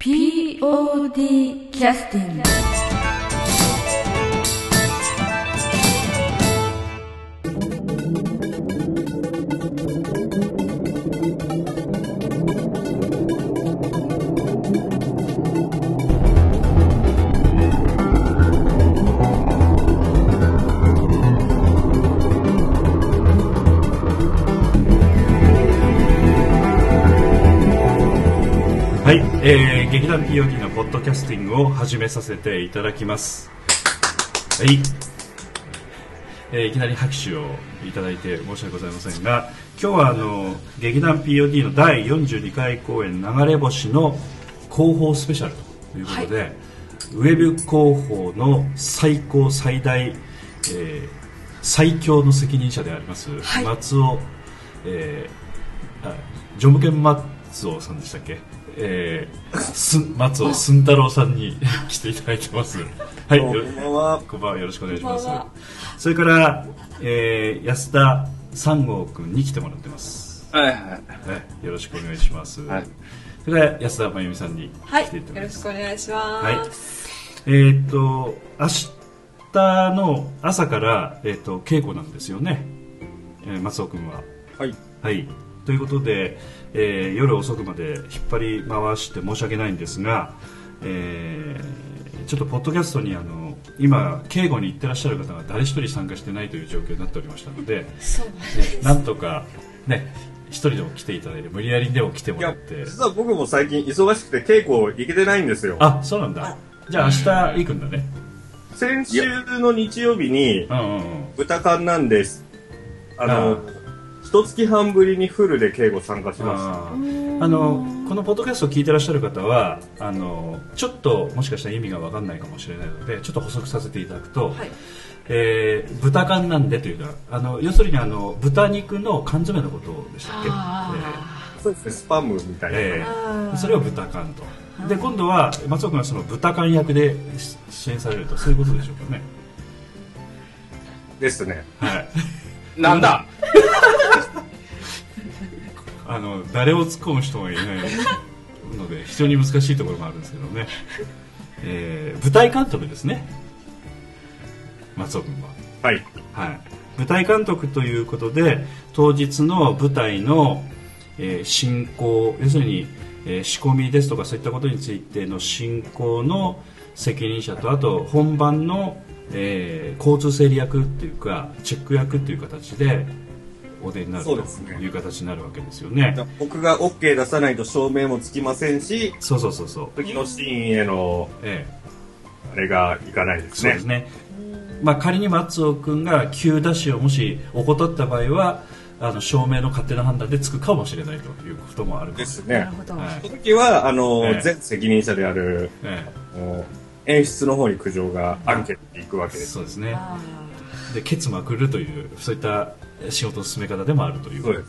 POD キャスティングはい、えー、劇団 POD のポッドキャスティングを始めさせていただきます。はい。えーいきなり拍手をいただいて申し訳ございませんが、今日はあの、劇団 POD の第42回公演流れ星の広報スペシャルということで、ウェブ広報の最高最大、えー最強の責任者であります、はい松尾、えーあジョムケン松尾さんでしたっけ、えー、す松尾寸太郎さんに来ていただいてます。はい、よこんばんは。こんばんはよろしくお願いしますこんばんは。それから、えー、安田三郷君に来てもらってます。はいはい。はい、よろしくお願いします。はいそれから安田真由美さんにはい、来ていただよろし。くお願いします。はい。えーっと明日の朝からえーっと稽古なんですよね。えー松尾君は。はい。はい。ということで、えー夜遅くまで引っ張り回して申し訳ないんですが、えーちょっとポッドキャストにあの今警護に行ってらっしゃる方が誰一人参加してないという状況になっておりましたので、そうねなんとかね一人でも来ていただいて無理やりでも来てもらって、実は僕も最近忙しくて稽古行けてないんですよ。あそうなんだ。じゃあ明日行くんだね。先週の日曜日にうんうんうん。豚缶なんです。ああの、一月半ぶりにフルで稽古参加しましあー。あのこのポッドキャストを聞いてらっしゃる方はあのちょっともしかしたら意味が分かんないかもしれないのでちょっと補足させていただくと、はい。えー豚缶なんでというのはあの要するにあの豚肉の缶詰のことでしたっけ、あた。そうですね、スパムみたいな。えー。それを豚缶と。で今度は松尾君はその豚缶役で出演されるとそういうことでしょうかね。ですね。はい。なんだ？あの誰を突っ込む人がいないので非常に難しいところもあるんですけどね、えー舞台監督ですね。松尾君は。はい。はい、舞台監督ということで当日の舞台の、えー進行要するに、えー仕込みですとかそういったことについての進行の責任者とあと本番の、えー交通整理役っていうかチェック役っていう形でお出になるという形になるわけですよね。僕が OK 出さないと照明もつきませんし、そうそうそうそう、次のシーンへの、えあれがいかないでえすねそうです。ね、まあ、仮に松尾君が急ダッシュをもし怠った場合はあの照明の勝手な判断でつくかもしれないということもあるですねなる。ほど。はいその時は、あの、ええ全責任者である、えもう演出の方に苦情がアンケートに行くわけえです。そうですねあでケツまくるというそういった仕事の進め方でもあるという。はい、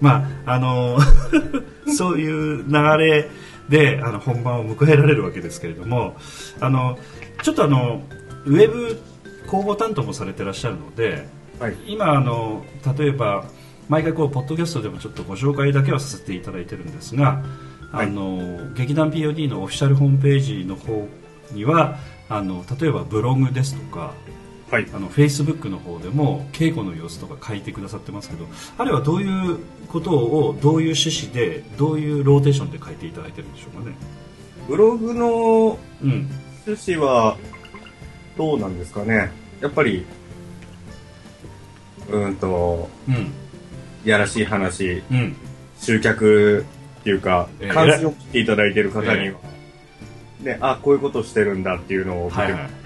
まああの そういう流れであの本番を迎えられるわけですけれどもあのちょっとあのウェブ広報担当もされてらっしゃるのではい。今あの例えば毎回こうポッドキャストでもちょっとご紹介だけはさせていただいてるんですが、はいあの劇団 POD のオフィシャルホームページの方にはあの例えばブログですとかはい。あのフェイスブックの方でも稽古の様子とか書いてくださってますけどあれはどういうことをどういう趣旨でどういうローテーションで書いていただいてるんでしょうかね。ブログのうん、趣旨は、どうなんですかね。やっぱり、うーんと、うん、いやらしい話、うん、集客っていうかええ、関心を切っていただいている方にえは、ね、あ、こういうことしてるんだっていうのを見てはいはい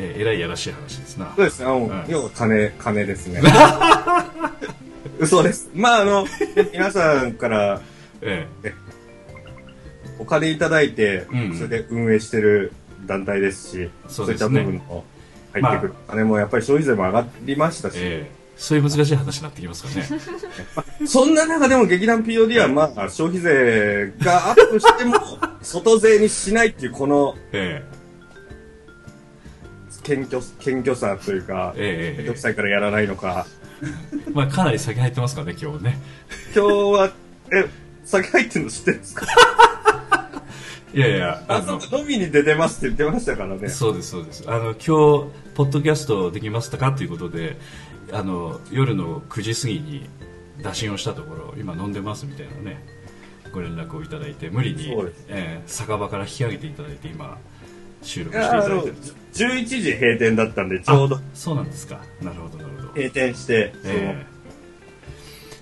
えーえらいやらしい話ですな。そうですね。うん要は金、金ですね。嘘です。まあ、あの、皆さんからえお金いただいて、うんそれで運営してる団体ですし、そういった部分の入ってくる金もやっぱり消費税も上がりましたし、えええそういう難しい話になってきますかね。そんな中でも劇団 POD はまあ消費税がアップしても外税にしないっていうこのえ謙虚、謙虚さというか、ええええめんどくさいからやらないのか。えまあかなり先入ってますからね今日ね。今日は、え、酒入ってるの知ってるんですか？いやいや、あ、そうか、飲みに出てますって言ってましたからね。そうですそうですあの今日ポッドキャストできましたかということであの夜の9時過ぎに打診をしたところ今飲んでますみたいなねご連絡をいただいて無理にえー酒場から引き上げていただいて今収録していただいてる11時閉店だったんで、ちょうど。あそうなんですか。なるほどなるほど、閉店して、えー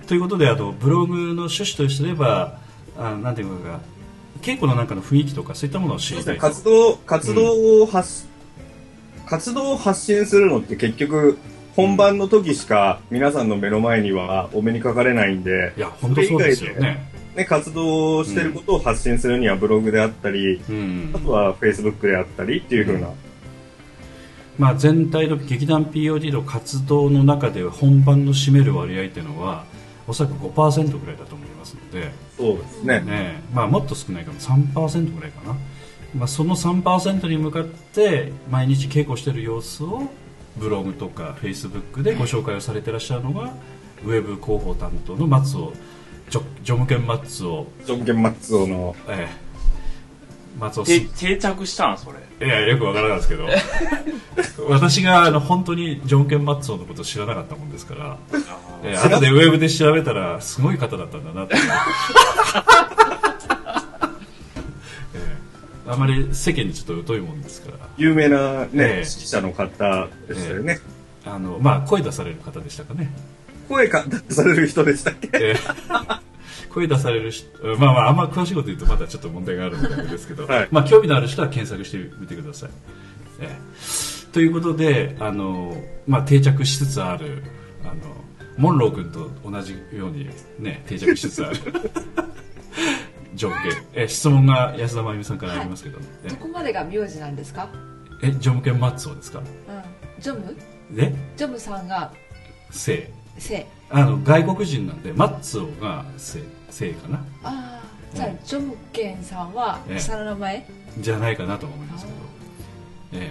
ということであのブログの趣旨とすればあなんていうか稽古の中の雰囲気とかそういったものを知りたい活動、活動を発、活動を発信するのって結局、本番の時しか皆さんの目の前にはお目にかかれないんで、いや本当そうですよねね、活動してることを発信するにはブログであったり、うん。あとはフェイスブックであったりっていう風な、まあ、全体の劇団 POD の活動の中で本番の占める割合っていうのはおそらく5%ぐらいだと思いますので、そうですね。ね。まあ、もっと少ないかも。3%ぐらいかな、まあ、その3%に向かって毎日稽古している様子をブログとかフェイスブックでご紹介をされてらっしゃるのがウェブ広報担当の松尾ジョジョムケン松尾、ジョンケンマッツオの、ええ。松尾す。で定着したんそれ。いや、よくわからないですけど、私があの本当にジョン・ケン・マッツォンのことを知らなかったもんですから、えー。後でウェブで調べたら、すごい方だったんだなって。えーあまり世間にちょっと疎いもんですから、有名なね、ええ。指揮者の方でしたよね。あの、まあ、声出される方でしたかね。声か出される人でしたっけ？えー声出される人、まあまあ、あんま詳しいこと言うとまだちょっと問題があるみたいですけど、はい。まあ、興味のある人は検索してみてください。えーということで、あの、まあ、定着しつつある、あの、モンロー君と同じようにね、定着しつつある。上下。え、質問が安田真由美さんからありますけど、えどこまでが名字なんですか？え、ジョムケンマッツォですか？うん。ジョム？で、ジョムさんが姓。姓。あの、外国人なんで、マッツォが姓、姓かな？ああじゃあ、うんジョムケンさんはええ。下の名前、じゃないかなと思いますけど、ええ。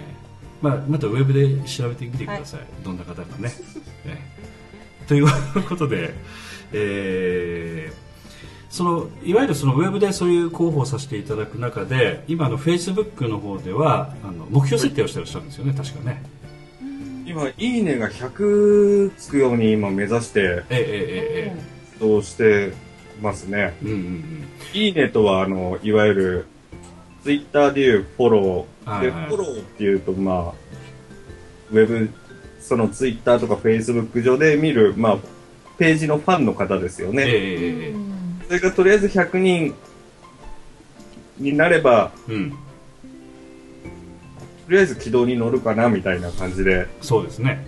まあ、またウェブで調べてみてください、どんな方かね。ええ。ということで、えーそのいわゆるそのウェブでそういう広報させていただく中で今のフェイスブックの方ではあの目標設定をしてらっしゃるんですよね確かね今、いいねが100つくように今目指してえええええ活動してますね。えうんうんうんいいねとは、あの、いわゆる、ツイッターでいうフォロー。で、はいはいフォローっていうと、まあ、ウェブ、そのツイッターとかフェイスブック上で見る、まあ、ページのファンの方ですよね。ええそれがとりあえず100人になれば、えうんとりあえず軌道に乗るかな、みたいな感じで。そうですね。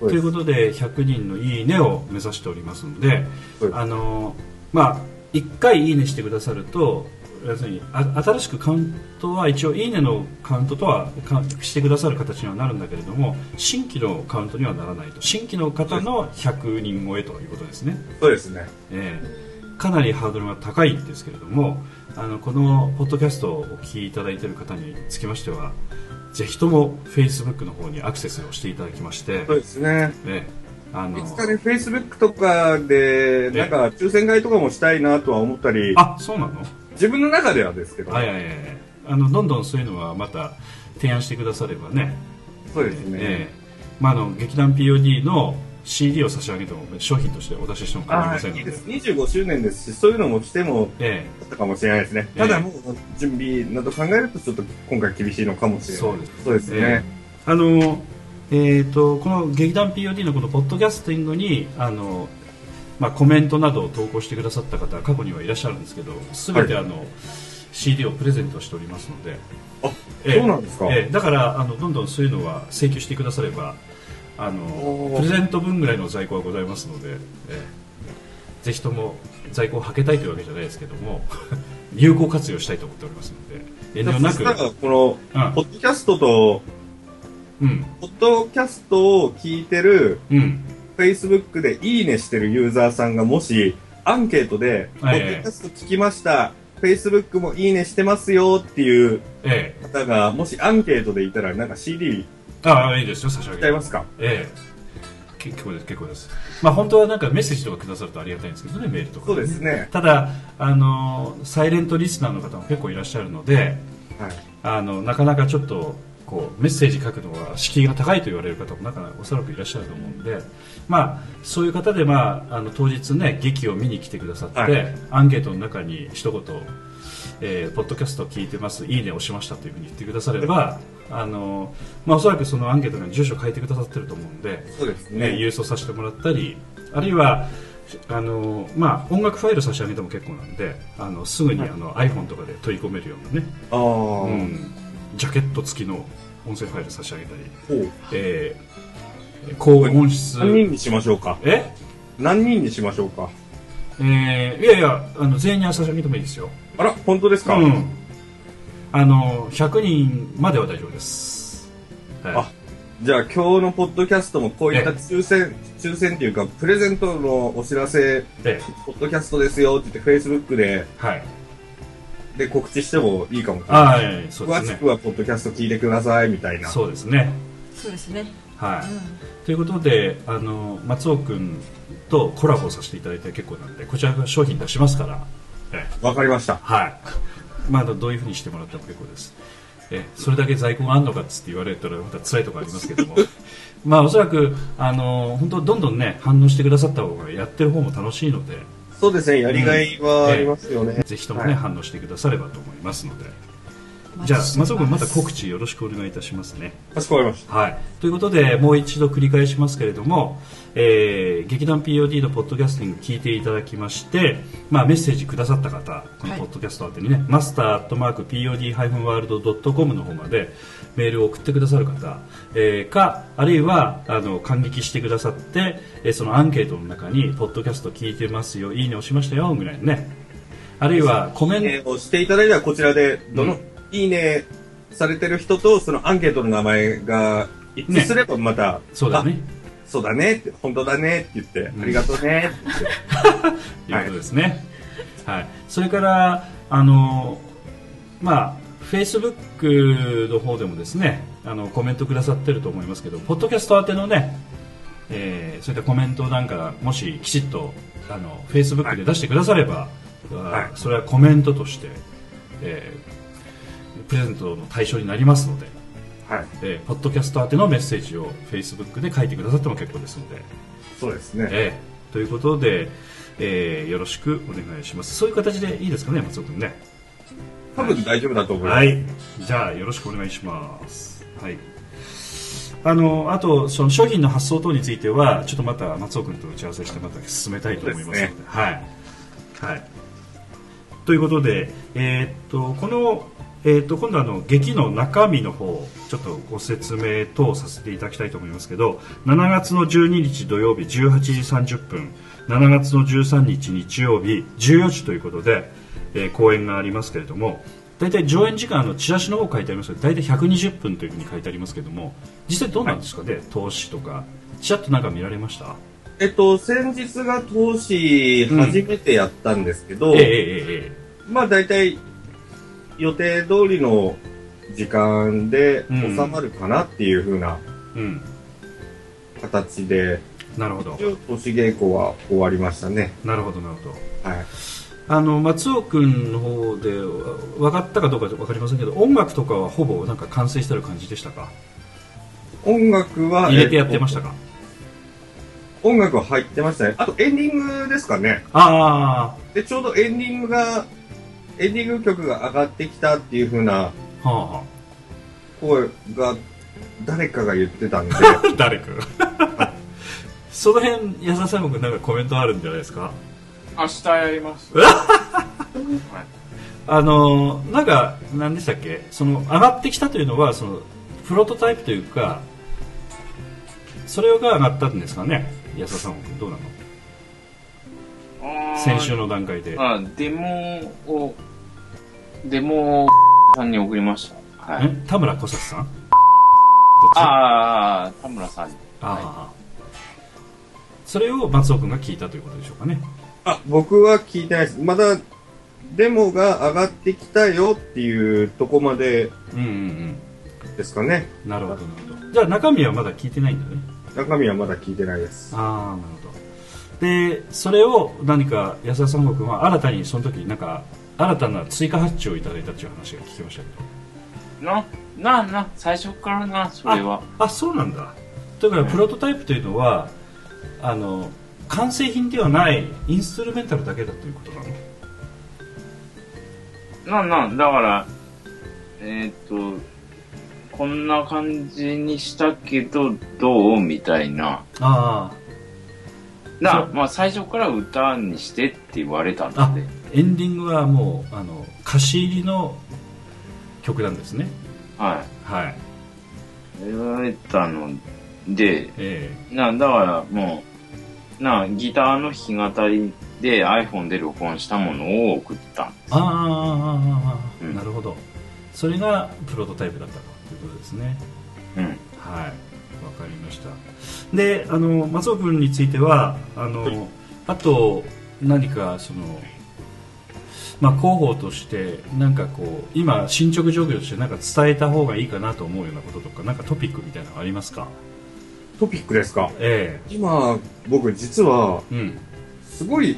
ということで100人のいいねを目指しておりますのであのまあ1回いいねしてくださると要するにあ新しくカウントは一応いいねのカウントとはかしてくださる形にはなるんだけれども新規のカウントにはならないと。新規の方の100人超えということですね、そうですね。ええ。かなりハードルが高いんですけれどもあのこのポッドキャストをお聞きいただいている方につきましてはぜひとも Facebook の方にアクセスをしていただきまして、そうですね。ええあのいつかね、Facebook とかで、なんか、抽選会とかもしたいなとは思ったり、あそうなの？自分の中ではですけど、はいはいはいはい。あのどんどんそういうのはまた提案してくださればね、そうですね。ええ。まあ、あの劇団 POD の CD を差し上げても商品としてお出ししても構いあませんのであいいです。25周年ですし、そういうのもしてもえだったかもしれないですね。ええただもう、準備など考えると、ちょっと今回厳しいのかもしれない。そうですそうですえね。あのえー、とこの劇団 POD のこのポッドキャスティングにあの、まあ、コメントなどを投稿してくださった方過去にはいらっしゃるんですけど全てあの、CD をプレゼントしておりますのであ、ええそうなんですか。ええだからあのどんどんそういうのは請求してくださればあのプレゼント分ぐらいの在庫はございますので、ええ。ぜひとも在庫をはけたいというわけじゃないですけども 有効活用したいと思っておりますので遠慮なく、この、うん。ポッドキャストと、うん。ポッドキャストを聞いてる、うん、Facebook でいいねしてるユーザーさんがもし、アンケートで、ポはいッドキャスト聞きました、Facebook もいいねしてますよっていうええ。方が、もしアンケートでいたら、なんか CD ああいいですよ差し上げ。ますか？ええ。結構です結構です。まあ本当はなんかメッセージとかくださるとありがたいんですけどねメールとか、そうですね。ただあのサイレントリスナーの方も結構いらっしゃるのではい。あのなかなかちょっとこうメッセージ書くのは敷居が高いと言われる方もなんかおそらくいらっしゃると思うんで、まあ、そういう方で、まあ、あの当日ね劇を見に来てくださって、はい。アンケートの中に一言えーポッドキャストを聞いてます、いいねを押しましたというふうに言ってくだされば、あのまあ、おそらくそのアンケートに住所書いてくださってると思うんで、そうですね、ね。郵送させてもらったりあるいはあの、まあ、音楽ファイル差し上げても結構なんであのすぐにあの iPhone とかで取り込めるようなね、ああ、うん、ジャケット付きの音声ファイル差し上げたり。えー高音質何人にしましょうか？え？何人にしましょうか？えーいやいやあの全員には差し上げてもいいですよ。あら、本当ですか、うんあの100人までは大丈夫です、はい。あじゃあ今日のポッドキャストもこういったえ抽選、抽選っていうか、プレゼントのお知らせ、えポッドキャストですよって言って、Facebook で、はい。で告知してもいいかもしれな。い。ああ、ええそうですね。詳しくはポッドキャスト聞いてくださいみたいな。そうですね。そうですね。はい、うん。ということであの松尾君とコラボさせていただいて結構なんでこちらが商品出しますから、ええ。わかりました。はいまあどういうふうにしてもらっても結構です。えそれだけ在庫があるのかっつって言われたらまた辛いところありますけども。まあおそらくあの本当どんどんね反応してくださった方がやってる方も楽しいので。そうですね、やりがいはありますよね。ぜひともね、はい。反応してくださればと思いますので。じゃあ松尾君また告知よろしくお願いいたしますね。かしこまりました。はい、ということでもう一度繰り返しますけれども、えー劇団 POD のポッドキャスティング聞いていただきまして、まあ、メッセージくださった方このはい。ポッドキャスト宛てにね、マスターアットマーク POD-world.com の方までメールを送ってくださる方、えーかあるいはあの感激してくださって、えーそのアンケートの中に「ポッドキャスト聞いてますよいいね押しましたよ」ぐらいのね。あるいはコメント。いいねをしていただいたらこちらで、どの、うん。いいねされてる人と、そのアンケートの名前が一致すればまた、そうだね。あそうだねって、本当だねって言って、うんありがとうねって言って。と いうことですね。はい。それからあのまあ Facebook の方でもですね、あのコメントくださってると思いますけど、ポッドキャスト宛てのね、えーそういったコメントなんかもしきちっとあの Facebook で出してくだされば、はいそれはコメントとして、えープレゼントの対象になりますので、はい。えーポッドキャスト宛てのメッセージを Facebook で書いてくださっても結構ですので。そうですね。ええということで、えーよろしくお願いします。そういう形でいいですかね松尾君ね。多分大丈夫だと思います。はい。じゃあよろしくお願いします。はい。あのあとその商品の発送等についてはちょっとまた松尾君と打ち合わせしてまた進めたいと思いますので。そうですはい、はい、ということで、えーっとこの、えーっと今度あの劇の中身の方ちょっとご説明等させていただきたいと思いますけど7月の12日土曜日18時30分7月の13日日曜日14時ということで、えー公演がありますけれども大体上演時間のチラシの方書いてありますけど大体120分というふうに書いてありますけども実際どうなんですかね、投資とか。ちらっとなんか見られました？えっと、先日が投資初めてやったんですけど、えええええ。まあ大体予定通りの時間でうん収まるかなっていう風なえうん形で、なるほど一応投資稽古は終わりましたね。なるほどなるほどはい。あの松尾君の方でわ分かったかどうか分かりませんけど音楽とかはほぼなんか完成してる感じでしたか？音楽は、入れてやってましたか？か、音楽は入ってましたね。あとエンディングですかね。あで、ちょうどエンディングが、エンディング曲が上がってきたっていう風なあはあ。は声が誰かが言ってたんで、あ 誰か その辺安田さん君なんかコメントあるんじゃないですか？明日やります。あのなんか何でしたっけ？その上がってきたというのはそのプロトタイプというかそれが上がったんですかね？安田さん君どうなの？先週の段階で。あデモを、デモをさんに送りました。はい。ん？田村小崎さん？ああ、田村さんに。ああそれを松尾君が聞いたということでしょうかねあ、僕は聞いてないです。まだ、デモが上がってきたよっていうとこまでうんうんですかね。うんなるほどなるほどじゃあ中身はまだ聞いてないんだね中身はまだ聞いてないです。ああなるほどでそれを何か安田三国君は新たにその時なんか新たな追加発注をいただいたっていう話が聞きましたけどな、なあな、最初からな、それは。あそうなんだだからプロトタイプというのはあの完成品ではないインストゥルメンタルだけだということなの？なんなん、だから、えーっと、こんな感じにしたけど、どうみたいな。あなそ、うまあ最初から歌にしてって言われたあので。エンディングはもうあの歌詞入りの曲なんですね。はい。はい。言われたので、えな、だからもう、な、ギターの弾き語りで iPhone で録音したものを送った。ああうん。なるほど。それがプロトタイプだったということですね。うん。はい。わかりました。であの松尾君についてはあのあと何かそのまあ広報としてなんかこう今進捗状況としてなんか伝えた方がいいかなと思うようなこととかなんかトピックみたいなのありますか？トピックですか？え今、僕実は、えうん。すごい、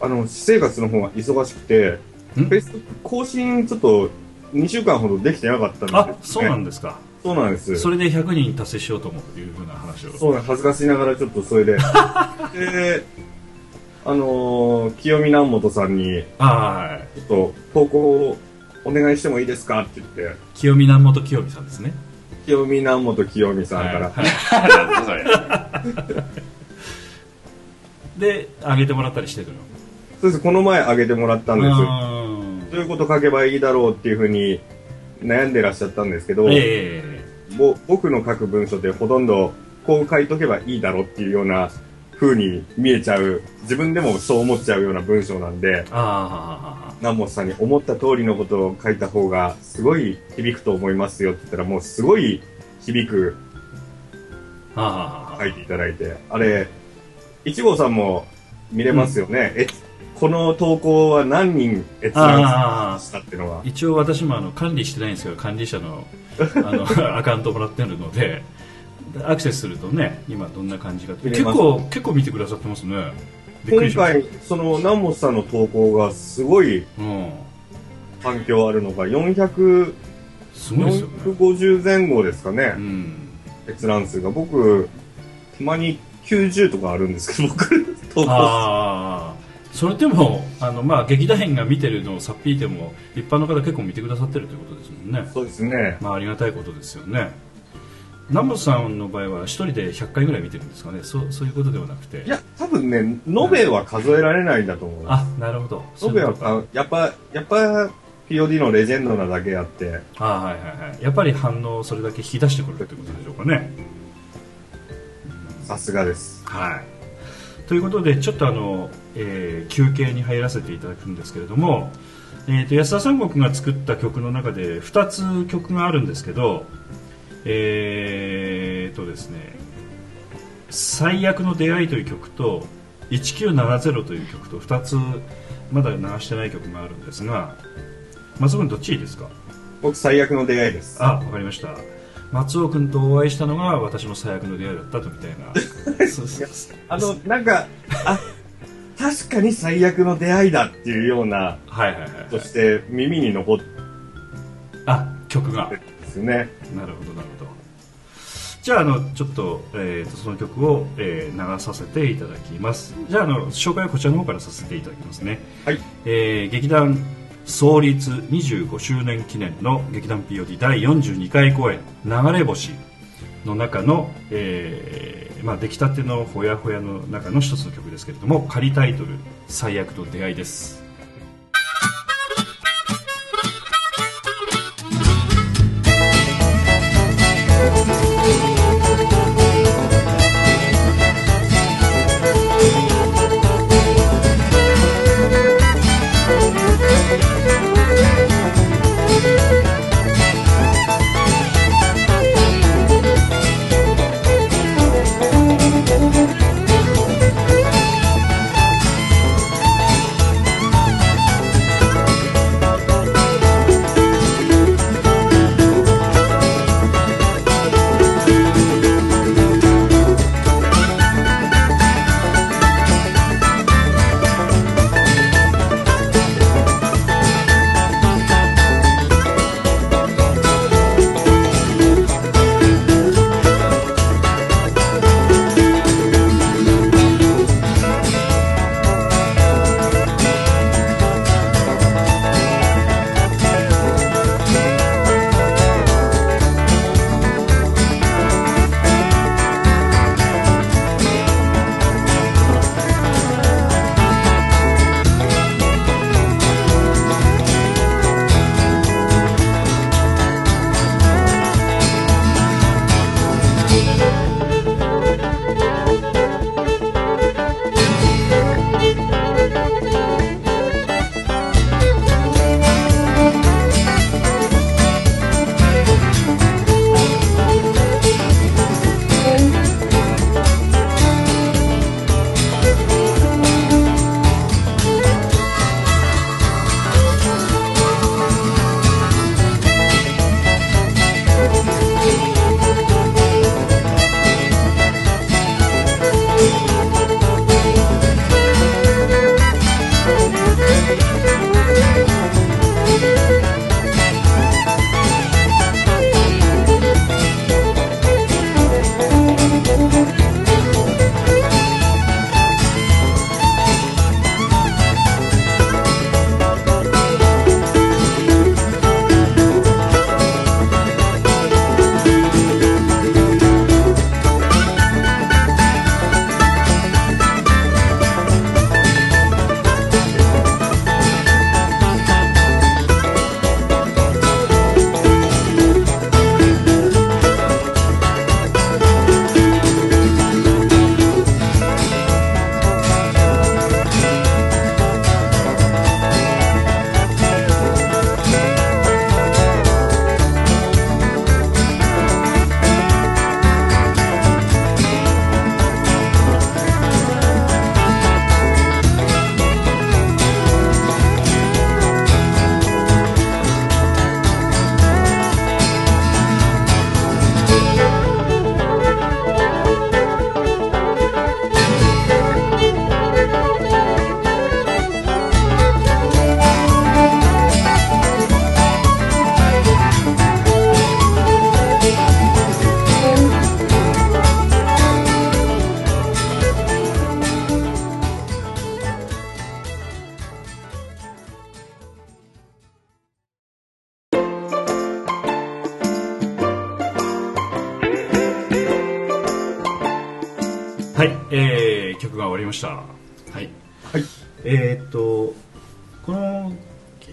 あの、私生活の方が忙しくて、ん。Facebook 更新ちょっと2週間ほどできてなかったんですよ、あそうなんですか。そうなんです。それで100人達成しようと思うというふうな話を。そうなん恥ずかしながらちょっとそれで。で、あのー清見南本さんに、はいちょっと投稿をお願いしてもいいですかって言って、清見南本清美さんですね。清見南本清美さんから、はい。で上げてもらったりしてるの？そうです、この前あげてもらったんです。うん。どういうこと書けばいいだろうっていうふうに悩んでらっしゃったんですけど、えぼ僕の書く文章ってほとんどこう書いとけばいいだろうっていうような風に見えちゃう、自分でもそう思っちゃうような文章なんで、南本さんに思った通りのことを書いた方がすごい響くと思いますよって言ったらもうすごい響く。ああ書いていただいて、あれ、一号さんも見れますよね。えこの投稿は何人閲覧したっていうのは？一応私もあの管理してないんですけど管理者のあの アカウントもらってるのでアクセスするとね今どんな感じか結構結構見てくださってますね。今回、その南本さんの投稿がすごい反響あるのが400、すごいですよね。450前後ですかうね、ん。閲覧数が。僕、たまに90とかあるんですけど、僕、投稿ああそれでもあの、まあ、劇団員が見てるのをさっぴいても一般の方結構見てくださってるということですもんね。そうですね。まあ、ありがたいことですよね南本さんの場合は一人で100回ぐらい見てるんですかね？そうそういうことではなくて。いや、多分ね、延べは数えられないんだと思う。あなるほど。延べはあ、やっぱ、やっぱ、POD のレジェンドなだけあって、あはいはいはい。やっぱり反応をそれだけ引き出してくるってことでしょうかね。さすがです。はい。ということでちょっとあの、えー休憩に入らせていただくんですけれども、えー、と安田三国が作った曲の中で2つ曲があるんですけどえー、とですね「最悪の出会い」という曲と「1970」という曲と2つまだ流してない曲があるんですが松尾君どっちいいですか？僕、最悪の出会いです。あわかりました。松尾君とお会いしたのが私の最悪の出会いだったとみたいな。そうそうそう。あの、なんか、あ、確かに最悪の出会いだっていうような、はいはいはい、そして耳に残ってあ曲が。ですよね。なるほどなるほどじゃああのちょっと,、えーとその曲を、えー流させていただきます。じゃああの紹介はこちらの方からさせていただきますね。はい。えー劇団創立25周年記念の劇団 POD 第42回公演「流れ星」の中の、えーまあ、出来たてのほやほやの中の一つの曲ですけれども仮タイトル「最悪と出会い」です「はい、えー、曲が終わりました。はい。はい。えーっと、この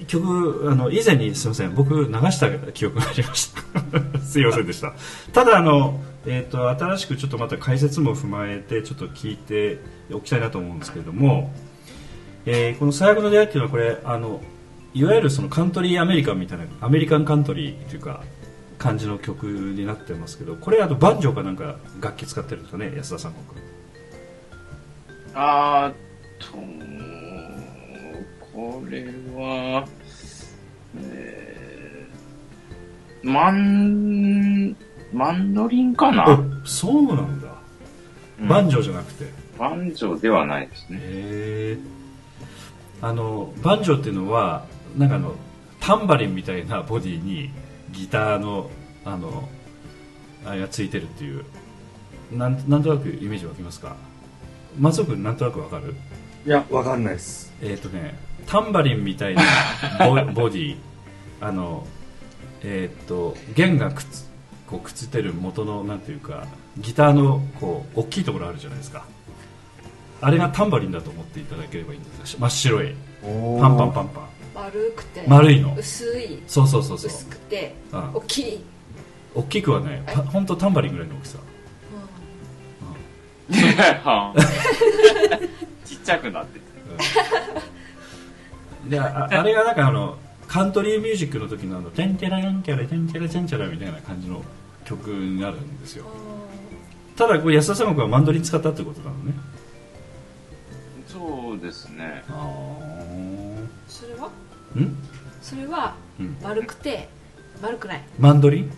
曲、あの、以前にすみません、僕流した記憶がありました。すいませんでした。ただ、あの、えーっと、新しくちょっとまた解説も踏まえて、ちょっと聞いておきたいなと思うんですけれども、えーこの最悪の出会いっていうのはこれ、あの、いわゆるそのカントリーアメリカンみたいな、アメリカンカントリーっていうか、感じの曲になってますけど、これあとバンジョーかなんか楽器使ってるんですかね、安田さん僕。あーと、これは、えー、マン、マンドリンかな、あそうなんだ。うんバンジョーじゃなくて。バンジョーではないですね。へえあのバンジョーっていうのはなんかあのタンバリンみたいなボディにギターのあのあれがついてるっていうなんなんとなくイメージ湧きますか？松尾君なんとなくわかる？いや、わかんないです。えっ、とねタンバリンみたいなボ ボディ。あのえっ、と弦がくっつこうくっついてる元のなんていうかギターのこう大きいところあるじゃないですか。あれがタンバリンだと思っていただければいいんです。真っ白い。パンパンパンパン。丸くて丸いの。薄い。そうそうそうそう。薄くてうん。大きい、大きくはねパ本当タンバリンぐらいの大きさ。はあちっちゃくなってる。でああれがなんかあのカントリーミュージックの時のあの「テンテラヤンキャラテンテラチャンチャラ」みたいな感じの曲になるんですよ。ただこれ安田さんはマンドリン使ったってことなのね。そうですね。あそれは？あん？それはうん。丸くて丸くない、マンドリン？うん、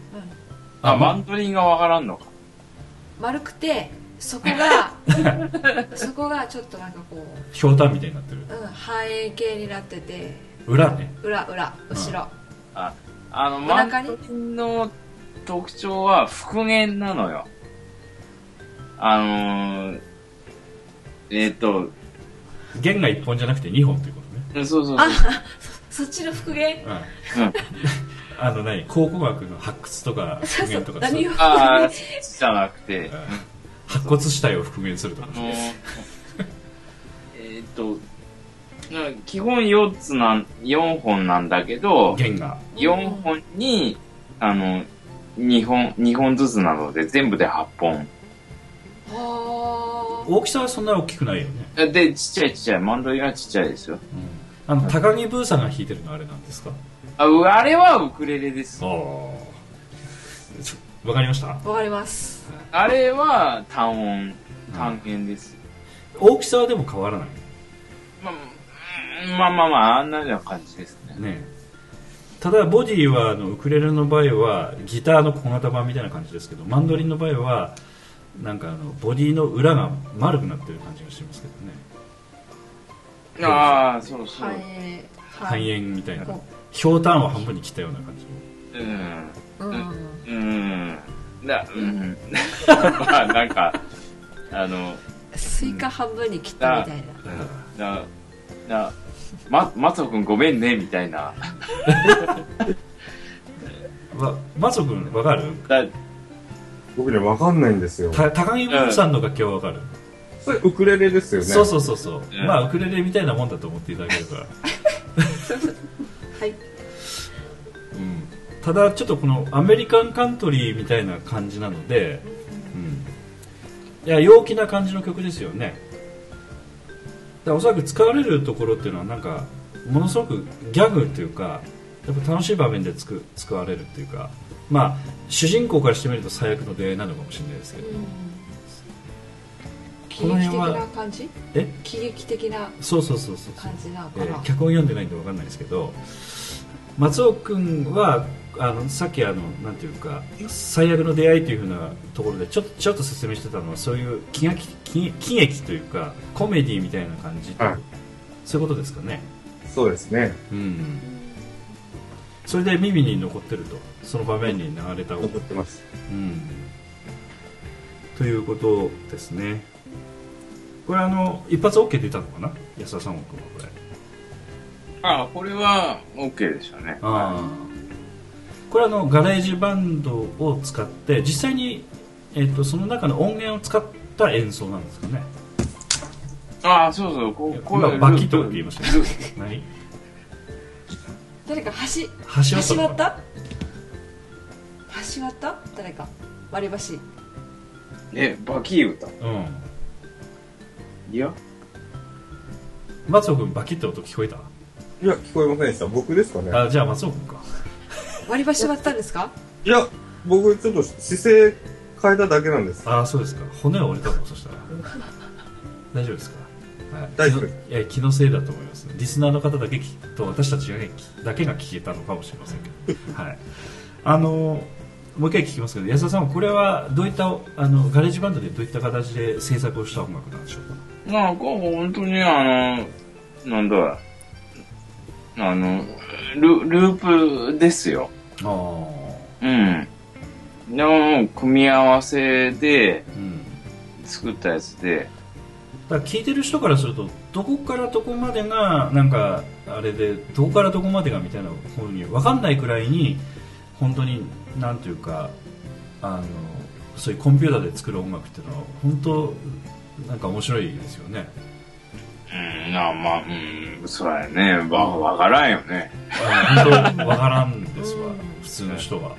あ、マンドリンがわからんのか。丸くてそこが そこがちょっとなんかこう、ひょうたんみたいになってる。うん、半円形になってて裏ね。裏裏後ろ、あ、あの、マン中の特徴は復元なのよ。あのー、えっ、と、弦が1本じゃなくて2本っていうことね。そうそうそう。あそっちの復元？うん。うん。あの何？考古学の発掘とか復元とかそう何を？ああ、そっちじゃなくて、うん白骨死体を復元するとかあのーえっと、な基本4つなん、4本なんだけど、弦が4本に、あの、2本、2本ずつなので全部で8本。あ。大きさはそんなに大きくないよね、で、ちっちゃいちっちゃい、マンドリンはちっちゃいですよ。あの高木ブーさんが弾いてるのはあれなんですか？あ、うあれはウクレレです。ああわかりました？あわかります。あれは単音、単弦です。大きさはでも変わらない？まあ、うんまあまあまあ、あんなような感じですね。ねただボディはあのウクレレの場合はギターの小型版みたいな感じですけどマンドリンの場合はなんかあのボディの裏が丸くなってる感じがしますけどね。ああ、そうそう。半円半円みたいな。こひょうたんを半分に切ったような感じ。うん。ううんうん。だ、うん。まあ、なんか、あの、スイカ半分に切ったみたいなな、な、ま、松尾くんごめんね、みたいな。わ松尾君わかる？だ僕ね、わかんないんですよ。た高木ブーさんの楽器はわかる、それウクレレですよね。そうそうそうそう、うんまあウクレレみたいなもんだと思っていただければ はいうんただちょっとこのアメリカンカントリーみたいな感じなので、うん、いや陽気な感じの曲ですよね。だおそらく使われるところっていうのはなんかものすごくギャグっていうかやっぱ楽しい場面でつく使われるっていうかまあ主人公からしてみると最悪の出会いなのかもしれないですけど、喜劇的な感じ？え？喜劇的なそうそうそうそう感じなのかな、えー脚本読んでないんで分かんないですけど松尾君はあのさっきあのなんていうか最悪の出会いというふうなところでちょっとちょっと説明してたのはそういう喜劇喜喜劇というかコメディみたいな感じ、はい。そういうことですかね、そうですね。うん、それで耳に残ってるとその場面に流れた音残ってます。うん。ということですね。これあの一発 OK 出たのかな？安田さん君はこれ。あ、これは OK でしたね。ああこれあのガレージバンドを使って実際に、えっとその中の音源を使った演奏なんですかね。ああ、そうそう、こう、こう今バキッとって言いましたよル何誰か橋橋渡る橋渡橋渡誰か。割り箸。え、バキ歌。うん。いや。松尾君バキッと音聞こえた？いや、聞こえませんでした。僕ですかね。あじゃあ松尾君か割り箸割ったんですか？いや、僕ちょっと姿勢変えただけなんです。ああそうですか。骨は折れたのそしたら。大丈夫ですか、はい、大丈夫。です気のいや気のせいだと思います。リスナーの方だけきと私たちだけが聞けたのかもしれませんけど。はい。あのもう一回聞きますけど安田さんこれはどういったあのガレージバンドでどういった形で制作をした音楽なんでしょうか？まあ、こう本当にあの、なんだ、あの、ルループですよ。ああうん。の組み合わせでうん作ったやつで、だ聞いてる人からするとどこからどこまでがなんかあれでどこからどこまでがみたいなふうに分かんないくらいに本当になんていうかあのそういうコンピューターで作る音楽っていうのは本当なんか面白いですよねうん、なまあ、うん、そらやね、わ、わからんよね。本当分からんですわ。うん。普通の人は、わ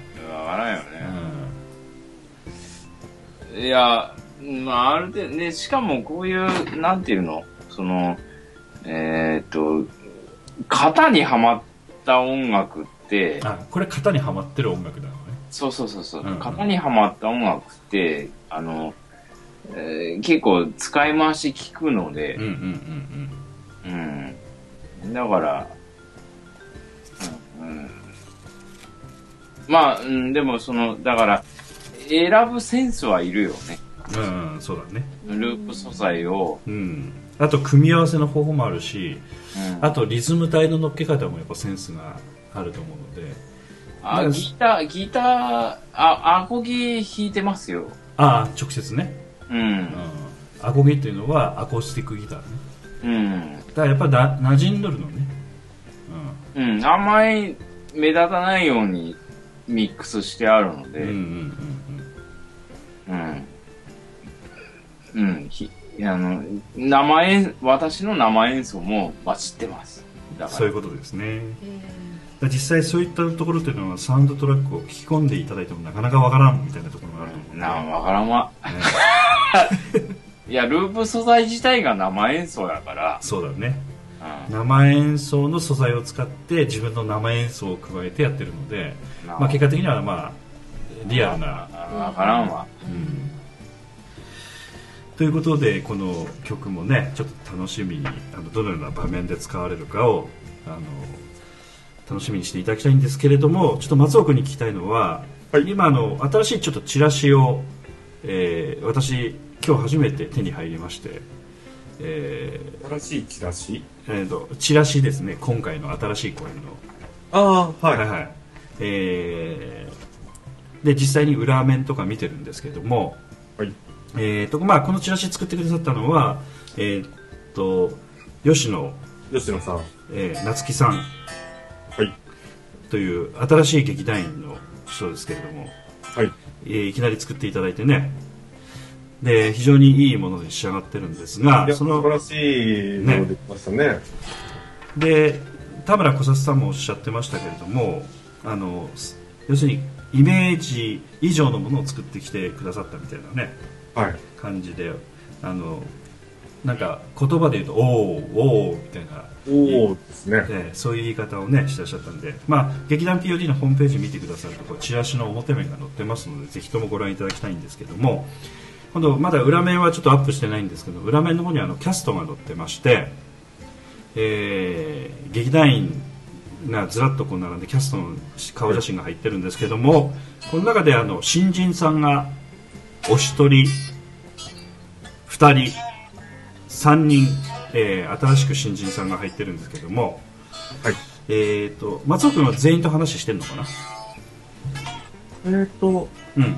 からんようね。いや、まあ、ある程度、ね、しかもこういう、なんていうの？その、えーっと、型にはまった音楽ってん、あこれ型にはまってる音楽なのね。そうそうそうそう、うんうん。型にはまった音楽って、あの、えー結構使い回し聞くのでうん、うんうんうん。だから、うん、うん、まあ、うん、でもその、だから、選ぶセンスはいるよね。うんうんそうだねループ素材を。うんあと組み合わせの方法もあるしうん、あとリズム体の乗っけ方もやっぱセンスがあると思うのであギター、ギター、あ、アコギ弾いてますよ。ああ直接ね、ううんん。、アコギっていうのはアコースティックギターねうん。だからやっぱな馴染んどるのね、うん。あんまり目立たないようにミックスしてあるのうん、で、うんうんうんうん。うん。ひあの、生演、私の生演奏もバチってます。だから。そういうことですね実際そういったところっていうのはサウンドトラックを聞き込んでいただいてもなかなかわからんみたいなところがあると思うのでな、わからんわ。ねいや、ループ素材自体が生演奏やから、そうだね。うん。生演奏の素材を使って自分の生演奏を加えてやってるので、なまあ、結果的にはまあリアルな。あわからんわ。うん。ということでこの曲もねちょっと楽しみにあのどのような場面で使われるかをあの楽しみにしていただきたいんですけれどもちょっと松尾君に聞きたいのは、はい。今あの新しいちょっとチラシを、えー私今日初めて手に入りまして、え新しいチラシ？ーえーとチラシですね今回の新しい公演のああ、はい。はいはいえーで実際に裏面とか見てるんですけれども、はいえーとまあ、このチラシ作ってくださったのは、えー、と吉野、吉野さん。えー夏樹さんはい。という新しい劇団員の人ですけれども、はい。えーいきなり作っていただいてねで非常にいいものに仕上がってるんですがその素晴らしいのできましたね。で田村小里さんもおっしゃってましたけれどもあのす要するにイメージ以上のものを作ってきてくださったみたいなねはい。感じであのなんか言葉で言うと「おーおー」みたいな、おおですね。えーそういう言い方をねしてらっしゃったんで、まあ、劇団 POD のホームページ見てくださるとこチラシの表面が載ってますのでぜひともご覧いただきたいんですけども今度まだ裏面はちょっとアップしてないんですけど裏面の方にあのキャストが載ってまして、えー劇団員がずらっとこう並んでキャストの顔写真が入ってるんですけどもこの中であの新人さんがお一人二人三人、えー新しく新人さんが入ってるんですけども、はい。えー、と松尾君は全員と話してるのかな？えっ、と、うん、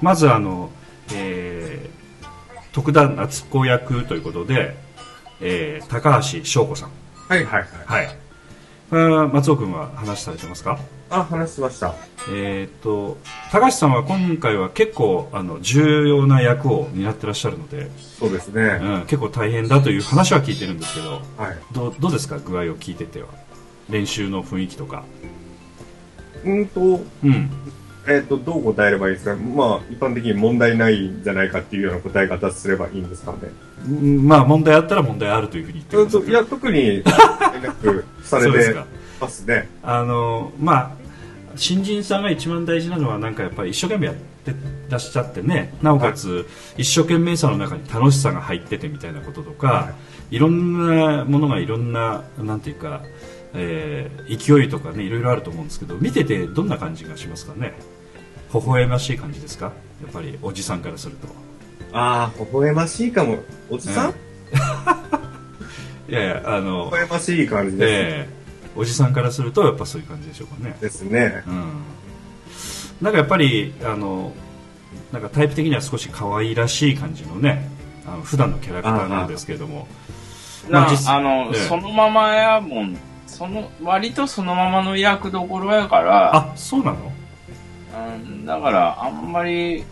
まずあの、えー徳田夏子役ということで、えー高橋翔子さん、はいはいはい。はい松尾君は話されてますか？あ、話しました。えーっと高橋さんは今回は結構あの重要な役を担ってらっしゃるので、そうですね。うん、結構大変だという話は聞いてるんですけどはい。どうどうですか？具合を聞いてては練習の雰囲気とかうんと、うんえっ、と、どう答えればいいですか？まあ、一般的に問題ないんじゃないかっていうような答え方すればいいんですかね？うんまあ問題あったら問題あるというふうに言ってくださいや、特に連絡されてますね。あのまあ新人さんが一番大事なのはなんかやっぱり一生懸命やってらっしゃってねなおかつ一生懸命さの中に楽しさが入っててみたいなこととか、、はいろんなものがいろんななんていうか、えー勢いとかねいろいろあると思うんですけど見ててどんな感じがしますかね？微笑ましい感じですか？やっぱりおじさんからすると。ああ、微笑ましいかも。おじさん、いやいやあの微笑ましい感じです。ええ。おじさんからするとやっぱそういう感じでしょうかね。ですね。うん、なんかやっぱりあのなんかタイプ的には少し可愛らしい感じのねあの普段のキャラクターなんですけれども。なまあ実あの、ええ。そのままやもん、その、割とそのままの役どころやから、あそうなの？うん、だから、あんまり、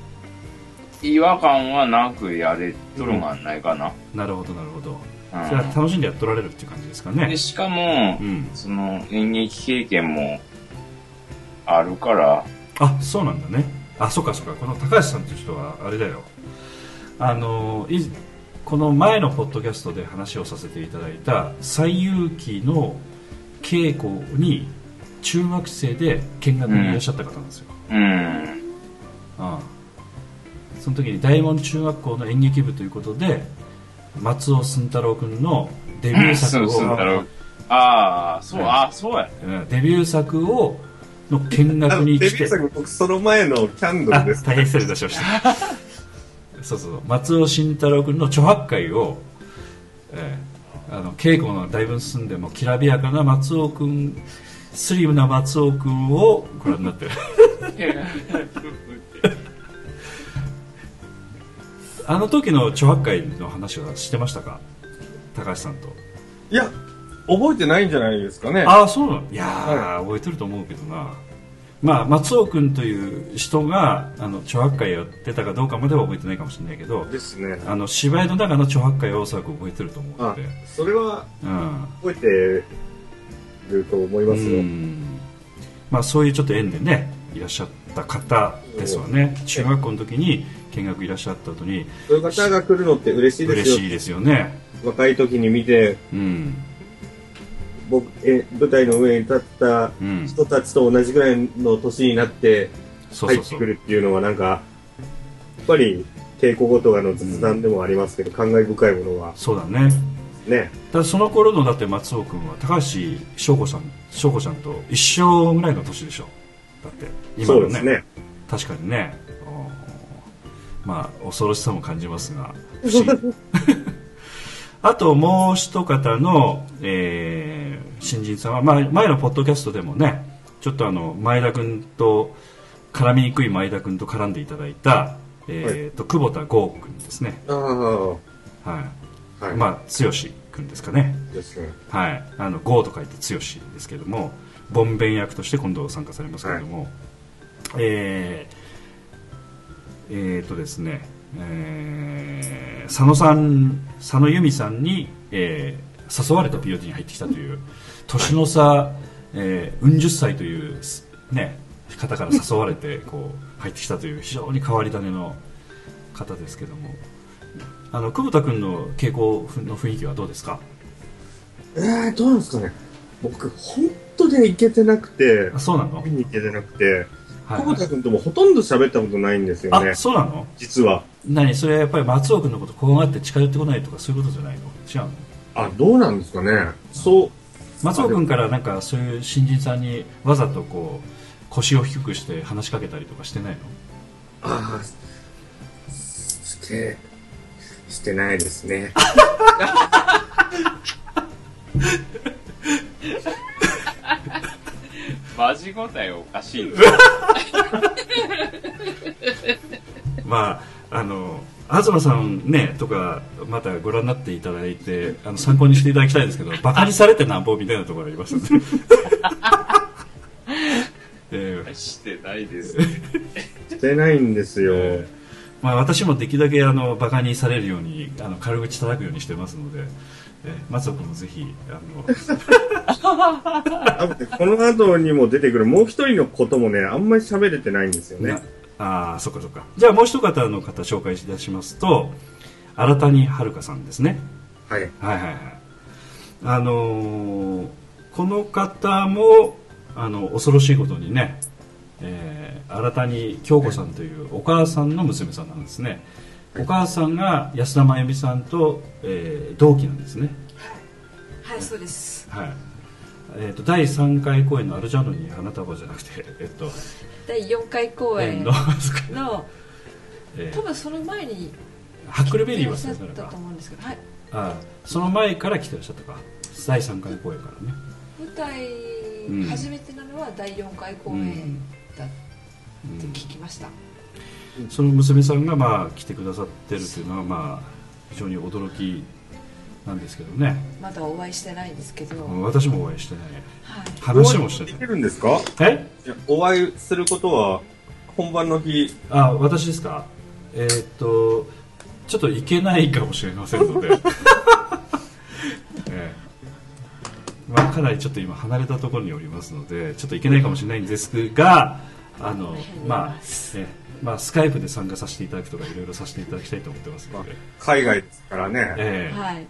違和感はなくやれとるがないかな。なるほどなるほど。うん。それは楽しんでやっておられるっていう感じですかね。で、しかもう、ん。その、演劇経験もあるから、あそうなんだね。あそうかそうか。この高橋さんという人はあれだよ。あのいこの前のポッドキャストで話をさせていただいた西遊記の稽古に中学生で見学にいらっしゃった方なんですよ、うん。ああその時に大門中学校の演劇部ということで松尾寸太郎君のデビュー作を。ああ、そう、うんあそうや。うんデビュー作をの見学あの、デビュに来てー作、僕、その前のキャンドあルです。大変失礼いたしました そうそう松尾慎太郎君の著白会を、えーあの稽古がだいぶ進んでもきらびやかな松尾君スリムな松尾君をご覧になってる。あの時の著白会の話はしてましたか？高橋さんと。いや、覚えてないんじゃないですかね。ああそうなの。いやー、覚えてると思うけどなまあ松尾君という人があの著白会やってたかどうかまでは覚えてないかもしれないけどですね。あの芝居の中の著白会はおそらく覚えてると思うのあで、それはうん。覚えてると思いますよ。うん。まあ、そういうちょっと縁でねいらっしゃった方ですわね。中学校の時に見学いらっしゃった後にそういう方が来るのって嬉しいですよ。嬉しいですよね。若い時に見て、うん僕、え、舞台の上に立ったうん。人たちと同じぐらいの年になって入ってくるっていうのはなんか、やっぱり稽古ごとの雑談でもありますけど、感慨深いものは。そうだね。ね、だその頃のだって松尾君は高橋翔子さん翔子ちゃんと一緒ぐらいの年でしょ。だって今のね。ね。確かにね。まあ恐ろしさも感じますが。不思議あともう一方の、えー新人さんは、まあ、前のポッドキャストでもねちょっとあの前田君と絡みにくい前田君と絡んでいただいた、えーと久保田剛君ですね、はい。はい。まあ剛君ですかね。ですね。はい、あのゴーと書いて剛ですけれどもボンベン役として今度参加されますけれども、えー、えーとですね、えー佐野さん佐野由美さんに、えー誘われて POD に入ってきたという年の差、えー、うん十歳という、ね、方から誘われてこう入ってきたという非常に変わり種の方ですけども。あの久保田君の傾向の雰囲気はどうですか？えー、どうなんですかね。僕、本当に行けてなくて。あ、そうなの、見に行けてなくて、はい。久保田君ともほとんど喋ったことないんですよね。あ、そうなの？実は。何それはやっぱり松尾君のこと怖がって近寄ってこないとかそういうことじゃないの？違うの？あ、どうなんですかね。そう、松尾君からなんかそういう新人さんにわざとこう腰を低くして話しかけたりとかしてないの？ああ、して、してないですね。マジ答えおかしい まああの東さんねとかまたご覧になっていただいてあの参考にしていただきたいんですけどバカにされてなんぼみたいなところがありますので、えーしてないです。してないんですよ。えーまあ、私もできるだけあのバカにされるようにあの軽口叩くようにしてますので、えー松尾君もぜひあの この後にも出てくるもう一人のこともね、あんまり喋れてないんですよね。なああそっかそっか。じゃあもう一方の方紹介いたしますと新谷遥さんですね。はい。はいはいはい。あのーこの方もあの恐ろしいことにね、えー新谷京子さんというお母さんの娘さんなんですね。お母さんが安田真由美さんと、えー同期なんですね。はい。そうです。はい。えー、と第3回公演の「アルジャノに花束」じゃなくて、えっと第4回公演 の、多分その前にハックルベリーは来てそれたと思うんですけど、はい、あその前から来てらっしゃった。か第3回公演からね。舞台うん初めてなのは第4回公演だって聞きました、その娘さんがまあ来てくださってるというのはまあ非常に驚きなんですけどね。まだお会いしてないんですけど、うん私もお会いしてない。はい、話もしてない。できるんですか？え？いやお会いすることは、本番の日、あ私ですか？えーっとちょっといけないかもしれませんので、ええ。まあ、かなりちょっと今離れたところにおりますのでちょっといけないかもしれないんですがあのまあ、ええまあ、スカイプで参加させていただくとかいろいろさせていただきたいと思ってますので、海外ですからね。ええ。はい。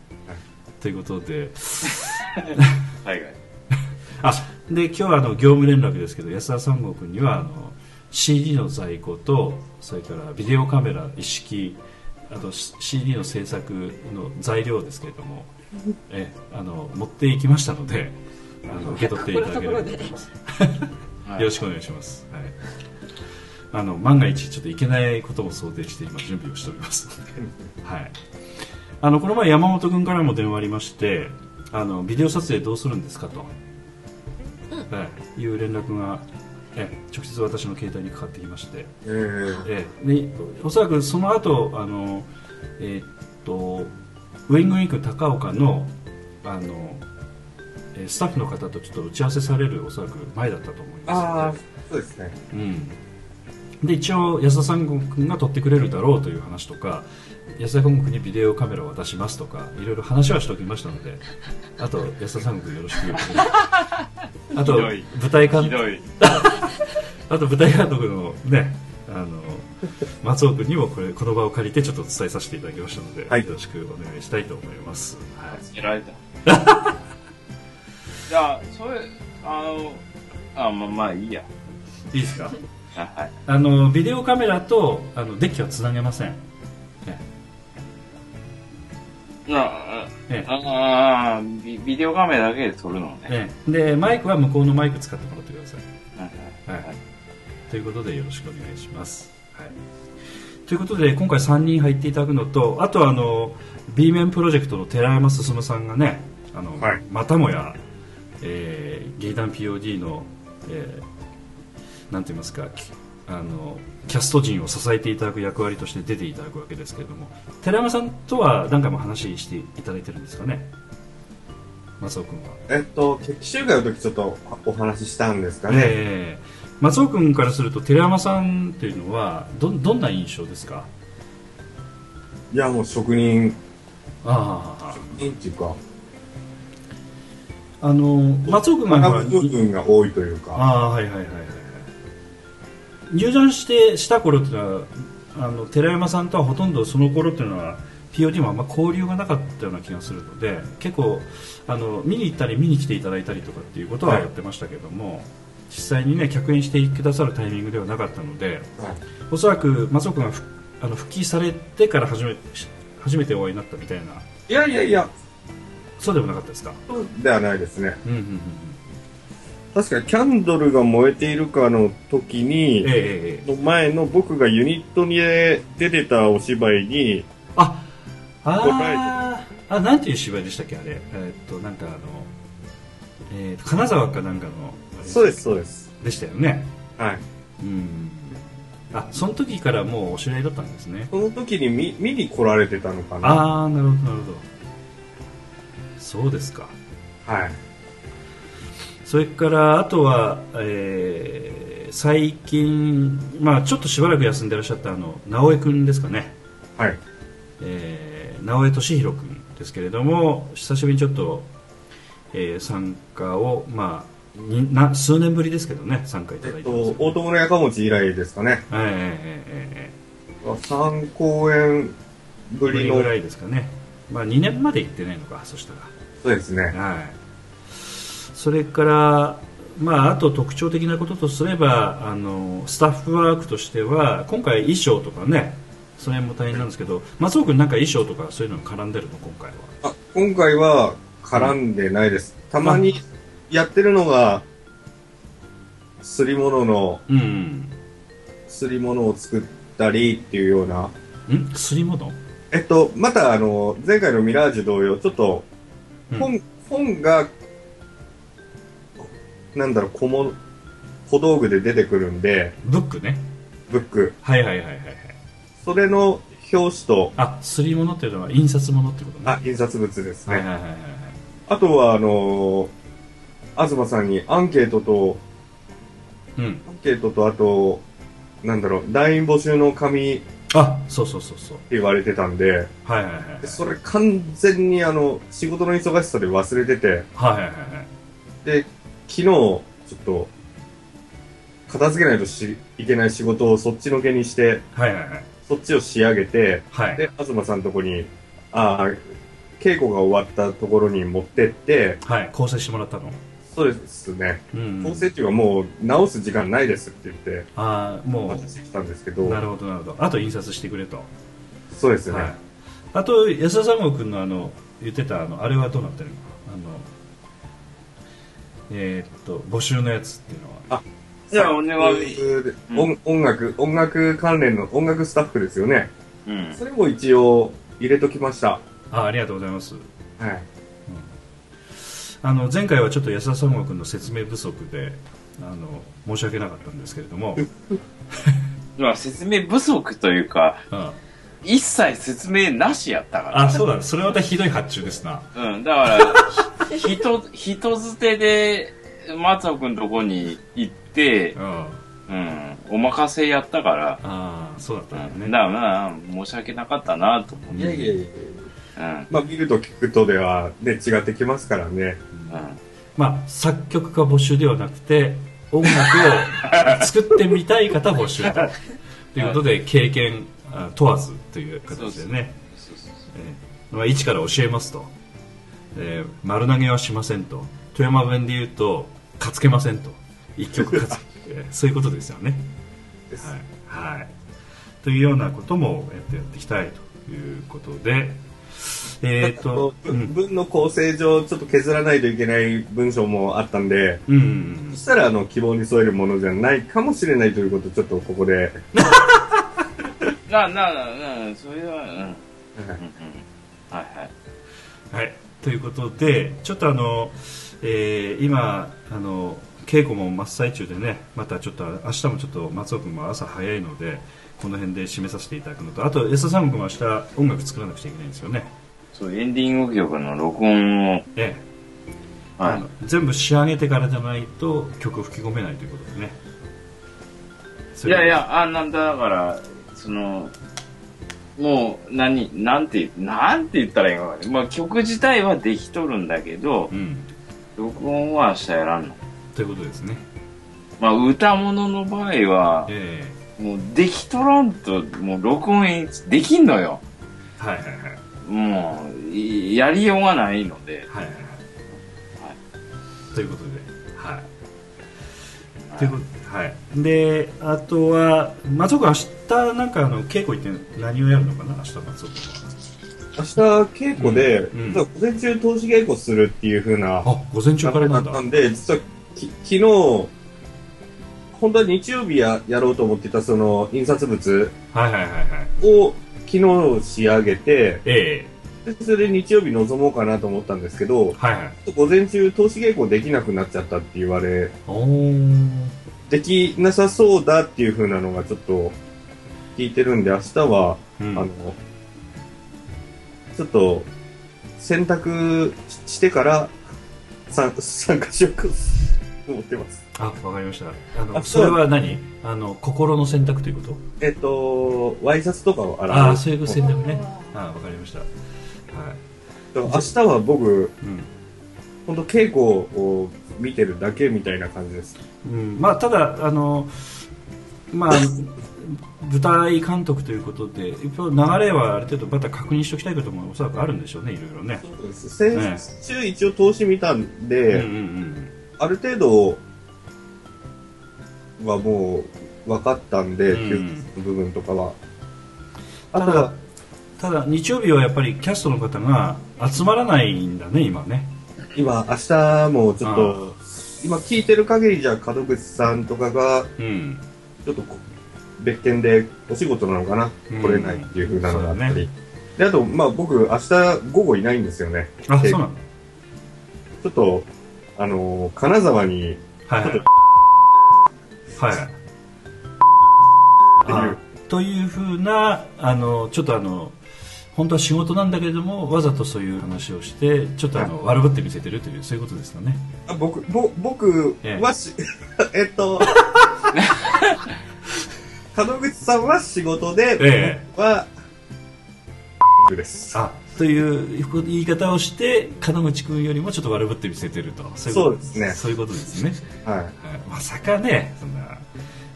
ということで。海外。あで今日はあの業務連絡ですけど安田三郷君にはあの CD の在庫とそれからビデオカメラ一式あと CD の制作の材料ですけれどもえあの持っていきましたのであの受け取っていただければ。と思いますはいよろしくお願いします、はい、あの万が一ちょっといけないことも想定して今準備をしておりますので、はい、あのこの前山本君からも電話ありましてあのビデオ撮影どうするんですかと、はい、いう連絡がえ直接私の携帯にかかってきまして、えーえでおそらくその後あのえーっとウィングウィンク高岡のあのえースタッフの方とちょっと打ち合わせされるおそらく前だったと思いますので。ああ、そうですね。うん、で一応安田三郷君が撮ってくれるだろうという話とか安田三郷君にビデオカメラを渡しますとかいろいろ話はしておきましたのであと安田三郷君よろしくあと舞台監ひどい。あと舞台監督のねあの松尾君にもこれこの場を借りてちょっと伝えさせていただきましたので、はいよろしくお願いしたいと思います、はいつけられた。じゃあ、それ、あの、あ、まあまあいいや。いいですか？あはい。あのビデオカメラとあのデッキはつなげません、ねあええ。ああビ、ビデオカメラだけで撮るのね。ねでマイクは向こうのマイク使ってもらってください。はいはい、ということでよろしくお願いします。はい、ということで今回3人入っていただくのとあとあの B 面プロジェクトの寺山進さんがねあの、はい。またもや、えー、劇団 POD の、えーなんて言いますかきあのキャスト陣を支えていただく役割として出ていただくわけですけれども寺山さんとは何回も話していただいてるんですかね？松尾君は。えっと、決起集会の時ちょっとお話ししたんですかね。ええ。松尾君からすると寺山さんっていうのはどどんな印象ですか？いや、もう職人、ああ。職人っていうか、あの松尾君が学ぶ部分が多いというか、ああはいはいはいはいはい入団してした頃っていうのはあの寺山さんとはほとんどその頃っていうのは POD もあんま交流がなかったような気がするので結構あの見に行ったり見に来ていただいたりとかっていうことははい。やってましたけども、実際にね客演してくださるタイミングではなかったのではい。おそらく松尾君がふあの復帰されてから初め初めてお会いになったみたいな。いやいやいや、そうでもなかったですか、そうではないですね。うんうんうんうん、確かキャンドルが燃えているかの時に、ええの前の僕がユニットに出てたお芝居に、あああなんていう芝居でしたっけあれ？えーっとなんかあの、えー金沢かなんかのそうです、そうです。でしたよね。はい。うん。あその時からもうお知り合いだったんですね。その時に見見に来られてたのかな。ああなるほどなるほど。そうですか。はいそれからあとは、えー最近、まあ、ちょっとしばらく休んでらっしゃったあの直江君ですかね、はい。えー直江俊弘君ですけれども久しぶりにちょっと、えー参加を、まあ、にな数年ぶりですけどね参加いただいえってとますけど大友のやかもち以来ですかね。えーえーえーえ3公演ぶりの。りぐらいですかね、まあ、2年まで行ってないのかそしたら。そうですね。はい、それから、まあ、あと特徴的なこととすればあのスタッフワークとしては今回衣装とかねそれも大変なんですけど松尾君なんか衣装とかそういうのに絡んでるの？今回は。あ今回は絡んでないです。たまにやってるのがすり物のうんすり物を作ったりっていうような。うん？すり物？えっとまたあの前回のミラージュ同様ちょっとうん。本,、本がなんだろう小物小道具で出てくるんでブックね。ブック。はいはいはいはいはい。それの表紙とあすり物っていうのは印刷物ってことね。あ印刷物ですね、はいはいはいはいはい。あとはあの東さんにアンケートとうん。アンケートとあとなんだろう団員募集の紙ってあそうそうそうそう。言われてたんではいはいはいはい。でそれ完全にあの仕事の忙しさで忘れててはいはいはいはい。で昨日ちょっと片付けないとしいけない仕事をそっちのけにしてはいはいはい。そっちを仕上げてはい。で東さんのとこにああ稽古が終わったところに持ってってはい。構成してもらったの？そうですね。うん。構成っていうかもう直す時間ないですって言ってああも渡してきたんですけど。うなるほどなるほど。あと印刷してくれと。そうですね、はい、あと安田三郷君のあの言ってたあのあれはどうなってる？のあのえーっと募集のやつっていうのは。じゃあお願い。うん音音楽音楽関連の音楽スタッフですよね。うん。それも一応入れときました。あありがとうございます。はい。あの前回はちょっと安田三郷君の説明不足であの申し訳なかったんですけれども、まあ説明不足というか、うん。一切説明なしやったから。あそうだ。ねそれまたひどい発注ですな。うん、だから、ひ人、人づてで、松尾くんとこに行ってう、ん。あうん、お任せやったから、あそうだったうん。ねだからまあ、申し訳なかったなと思って。いやいやいやうん、まあ見ると聞くとではね違ってきますからね。うん。まあ作曲家募集ではなくて音楽を作ってみたい方募集と。ということで経験あ問わずという形でね。そうそう。えー。まあ、一から教えますと、えー丸投げはしませんと。富山弁で言うとかつけませんと。一曲かつ、えーそういうことですよね。はい、はい、というようなこともやってやっていきたいということでえっ、とう文の構成上ちょっと削らないといけない文章もあったんでうんそしたらあの希望に添えるものじゃないかもしれないということをちょっとここで、な、な、な、な、それは、うん。はいはい。はい、ということでちょっとあの、えー今あの稽古も真っ最中でねまたちょっと明日もちょっと松尾君も朝早いのでこの辺で締めさせていただくのとあと安田さん君も明日音楽作らなくちゃいけないんですよね。そう、エンディング曲の録音を、ええ。あはい。の。全部仕上げてからじゃないと曲吹き込めないということでね。それいやいや、あんなんだ、だから、その、もう、何、なんて、なんて言ったらいいのかな。まあ、曲自体はできとるんだけどう、ん録音は明日やらんの。ということですねまあ、歌物の場合は、えもう、できとらんと、もう、録音できんのよ。えはいはいはいもう、いやりようがないので。はいはいはいということではいということはい。であとは松尾君明日なんかあの稽古行って何をやるのかな？明日松尾君は。明日稽古で、うん。うん。午前中投資稽古するっていう風なあ午前中からなんだ。だったんで、実はき昨日、本当は日曜日ややろうと思ってたその印刷物はいはいはいはい。を昨日仕上げて、えでそれで日曜日臨もうかなと思ったんですけど、えはいはい。午前中投資稽古できなくなっちゃったって言われできなさそうだっていう風なのがちょっと聞いてるんで、明日は、うん。あの、ちょっと、選択してから、参参加しようかと思ってます。あわかりました。あのあそれは何？あの心の選択ということ？えっと、ワイシャツとかを洗う。ああそういう選択ね。あわかりました。はい。明日は僕、うん。本当稽古を見てるだけみたいな感じです。うん、まあただあのまあ舞台監督ということで流れはある程度また確認しておきたいこともおそらくあるんでしょうねいろいろね。そうです。先週一応通し見たんで、うんうんうんある程度はもう分かったんで、うん。部分とかは。あただとは、ただ日曜日はやっぱりキャストの方が集まらないんだね今ね。今、明日もちょっあと、今聞いてる限りじゃ門口さんとかが、うん。ちょっとこ別件でお仕事なのかな、うん。来れないっていう風なのがあったり。ね。で、あと、まあ僕、明日午後いないんですよね。あでそうなんだちょっと、あのー金沢に、はいはい。とい。う。ふうなあのちょっとあの本当は仕事なんだけれどもわざとそういう話をしてちょっとあの、悪ぶって見せてるというそういうことですかね。あ僕、ぼ僕ええ。はし、えっと、門口さんは仕事で、え僕は、です。あという言い方をして門口君よりもちょっと悪ぶって見せてると。そういうことそうですね。そういうことですね、はい。はい。まさかねそんな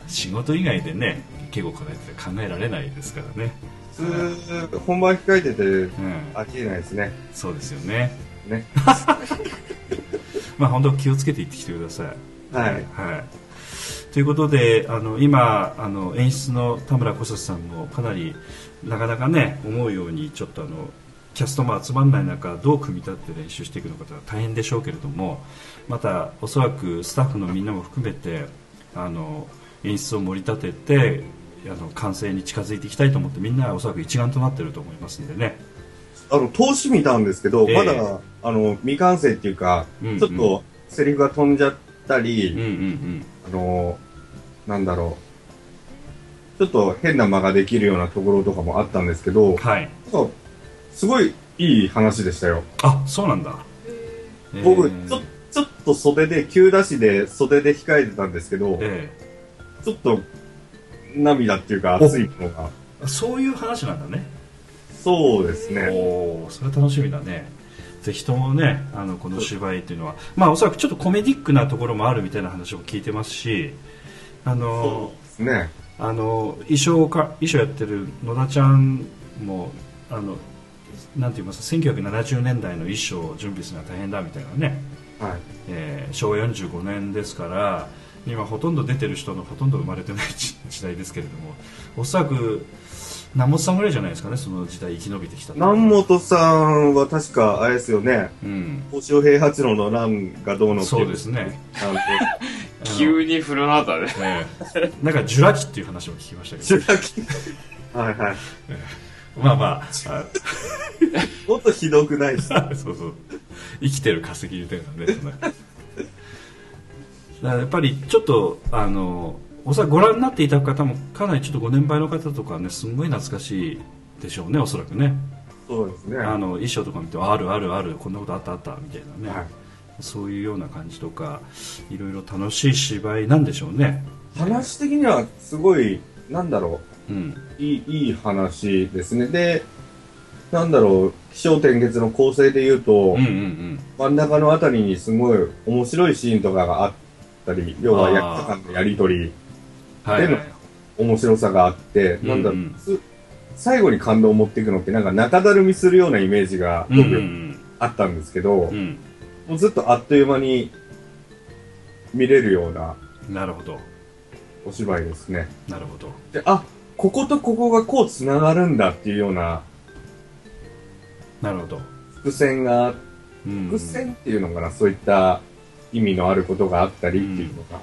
仕事以外でね稽古こらえて考えられないですからね普通、本番控えてて、うんありえないですね。そうですよねね。まあ本当気をつけていってきてくださいはい。はい、ということであの今あの演出の田村小里さんもかなりなかなかね思うようにちょっとあのキャストも集まらない中どう組み立てて練習していくのかとは大変でしょうけれどもまたおそらくスタッフのみんなも含めてあの演出を盛り立ててあの完成に近づいていきたいと思ってみんなおそらく一丸となってると思いますんでね。あの、投資見たんですけど、ええ。まだ、あの、未完成っていうか、うんうんちょっと、セリフが飛んじゃったり、うんうんうん。あの、なんだろう。ちょっと変な間ができるようなところとかもあったんですけど、はい。そうすごいいい話でしたよ。あそうなんだ。僕、えーちょちょっと袖で、急出しで袖で控えてたんですけど、え。ちょっと涙っていうか熱いものが。えそういう話なんだねそうですね。おおそれ楽しみだねぜひともねあのこの芝居っていうのはまあおそらくちょっとコメディックなところもあるみたいな話を聞いてますしあそのうですね。あの衣装か衣装やってる野田ちゃんもあのなんて言いますか1970年代の衣装を準備するのは大変だみたいなね、はい。えー昭和45年ですから今ほとんど出てる人のほとんど生まれてない時時代ですけれどもおそらく南本さんぐらいじゃないですかねその時代生き延びてきたのは。南本さんは確か、あれですよね、うん。星尾平八郎の乱がどうのっていそうですね。急に古なったね。ええ。なんかジュラ紀っていう話も聞きましたけジュラ紀はいはい。どまあまああ もっとひどくないです。そうそう。生きてる化石みたいなねだからやっぱりちょっとあのおそらくご覧になっていた方もかなりちょっとご年配の方とかねすんごい懐かしいでしょうねおそらくね。そうですね。あの衣装とか見てあるあるあるこんなことあったあったみたいなね、はい。そういうような感じとかいろいろ楽しい芝居なんでしょうね。話的にはすごい、なんだろう。ん。う、いい、いい話ですね。で、なんだろう、気象転結の構成で言うと、うんうんうん。真ん中のあたりにすごい面白いシーンとかがあったり、要は役者間のやりとり、での面白さがあって、なんだろう、最後に感動を持っていくのってなんか中だるみするようなイメージが僕んあったんですけど、うん。もうずっとあっという間に見れるようなうんなるほど。お芝居ですね。なるほど。で、あ、こことここがこう繋がるんだっていうようななるほど、伏線が、うん。伏線っていうのかな、そういった意味のあることがあったりっていうのが。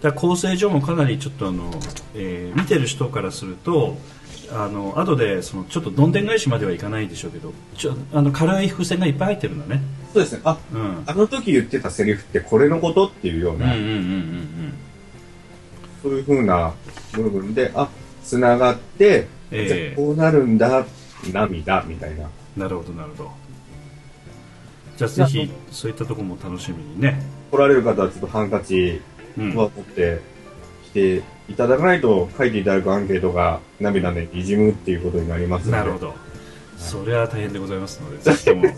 だ構成上もかなりちょっとあの、えー見てる人からするとあの後でそのちょっとどんでん返しまではいかないでしょうけどちょあの軽い伏線がいっぱい入ってるんだねそうですね。あ、うんあの時言ってたセリフってこれのことっていうような、そういう風な部分で、あ、繋がって、ええじゃあこうなるんだ、涙、みたいな。なるほどなるほどじゃあぜひそういったところも楽しみにね、来られる方はちょっとハンカチうんは持ってきていただかないと、書いていただくアンケートが涙でにじむっていうことになりますので。なるほど、それは大変でございますので ぜひとも、え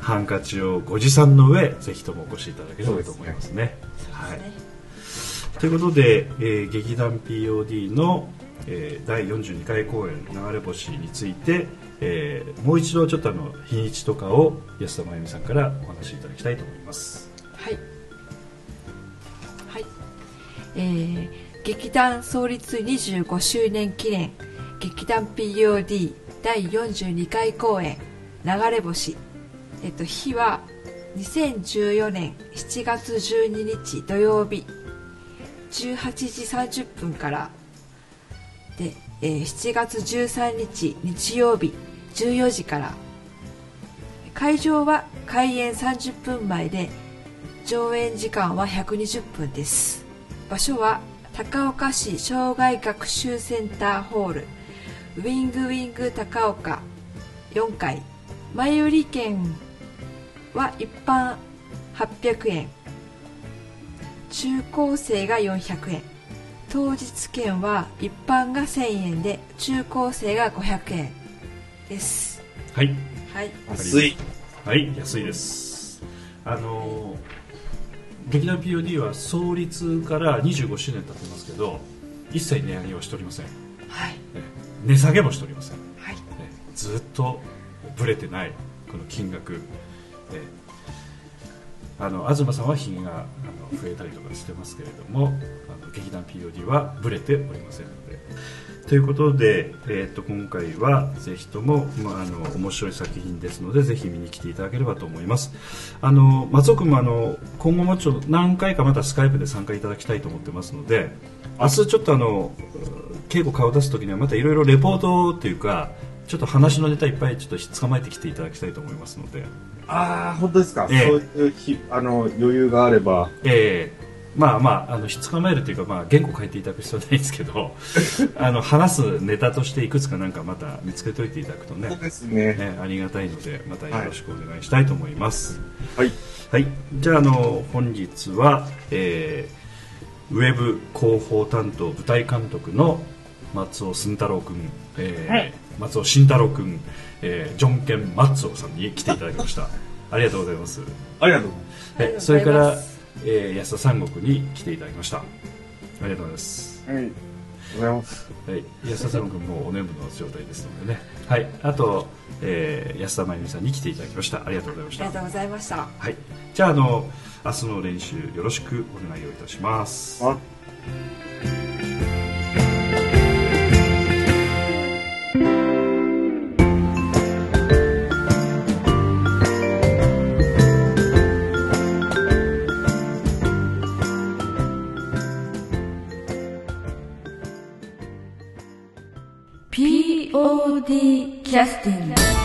ハンカチをご持参の上ぜひともお越しいただければと思いますね。はい。ねということで、えー劇団 POD の、えー第42回公演「流れ星」について、えーもう一度ちょっとあの日にちとかを安田真由美さんからお話しいただきたいと思います。はい。はい。えー劇団創立25周年記念劇団 POD 第42回公演「流れ星」えっと日は2014年7月12日土曜日18時30分から。で、えー7月13日日曜日14時から。会場は開演30分前で上演時間は120分です。場所は高岡市障害学習センターホール。ウィングウィング高岡。4階。前売り券は一般800円。中高生が400円。当日券は一般が1000円で中高生が500円。です。はい。はい。安い。はい安いです。あのー劇団 POD は創立から25周年経ってますけど一切値上げはしておりません。はい。え値下げもしておりません。はい。えずっとぶれてないこの金額。えあの東さんはひげがあの増えたりとかしてますけれどもあの劇団 POD はぶれておりませんので。ということで、えー、と今回はぜひとも、まあ、あの面白い作品ですのでぜひ見に来ていただければと思います。あの松尾君もあの今後もちょっと何回かまたスカイプで参加いただきたいと思ってますので明日ちょっとあの稽古顔出す時にはまたいろいろレポートっていうかちょっと話のネタいっぱいちょっと捕まえてきていただきたいと思いますので、ああ、本当ですか？ええそういうひ、あの、余裕があれば。えーまあまああの捕まえるというか、まあ、原稿書いていただく必要はないですけど あの話すネタとしていくつかなんかまた見つけといていただくとねそうですね。ねありがたいのでまたよろしくお願いしたいと思います。はい。はい、じゃああの本日は、えーウェブ広報担当舞台監督の松尾慎太郎君、えーはい松尾慎太郎君、えージョンケン松尾さんに来ていただきました。ありがとうございます、ありがとうございます。はい、それから、えー安田三国に来ていただきました。ありがとうございます。ありがとうございます。はい、安田三国もうお眠の状態ですのでね。はい。あと、えー安田真由美さんに来ていただきました。ありがとうございました。ありがとうございました。はい、じゃああの明日の練習よろしくお願いをいたします。Justin. Justin.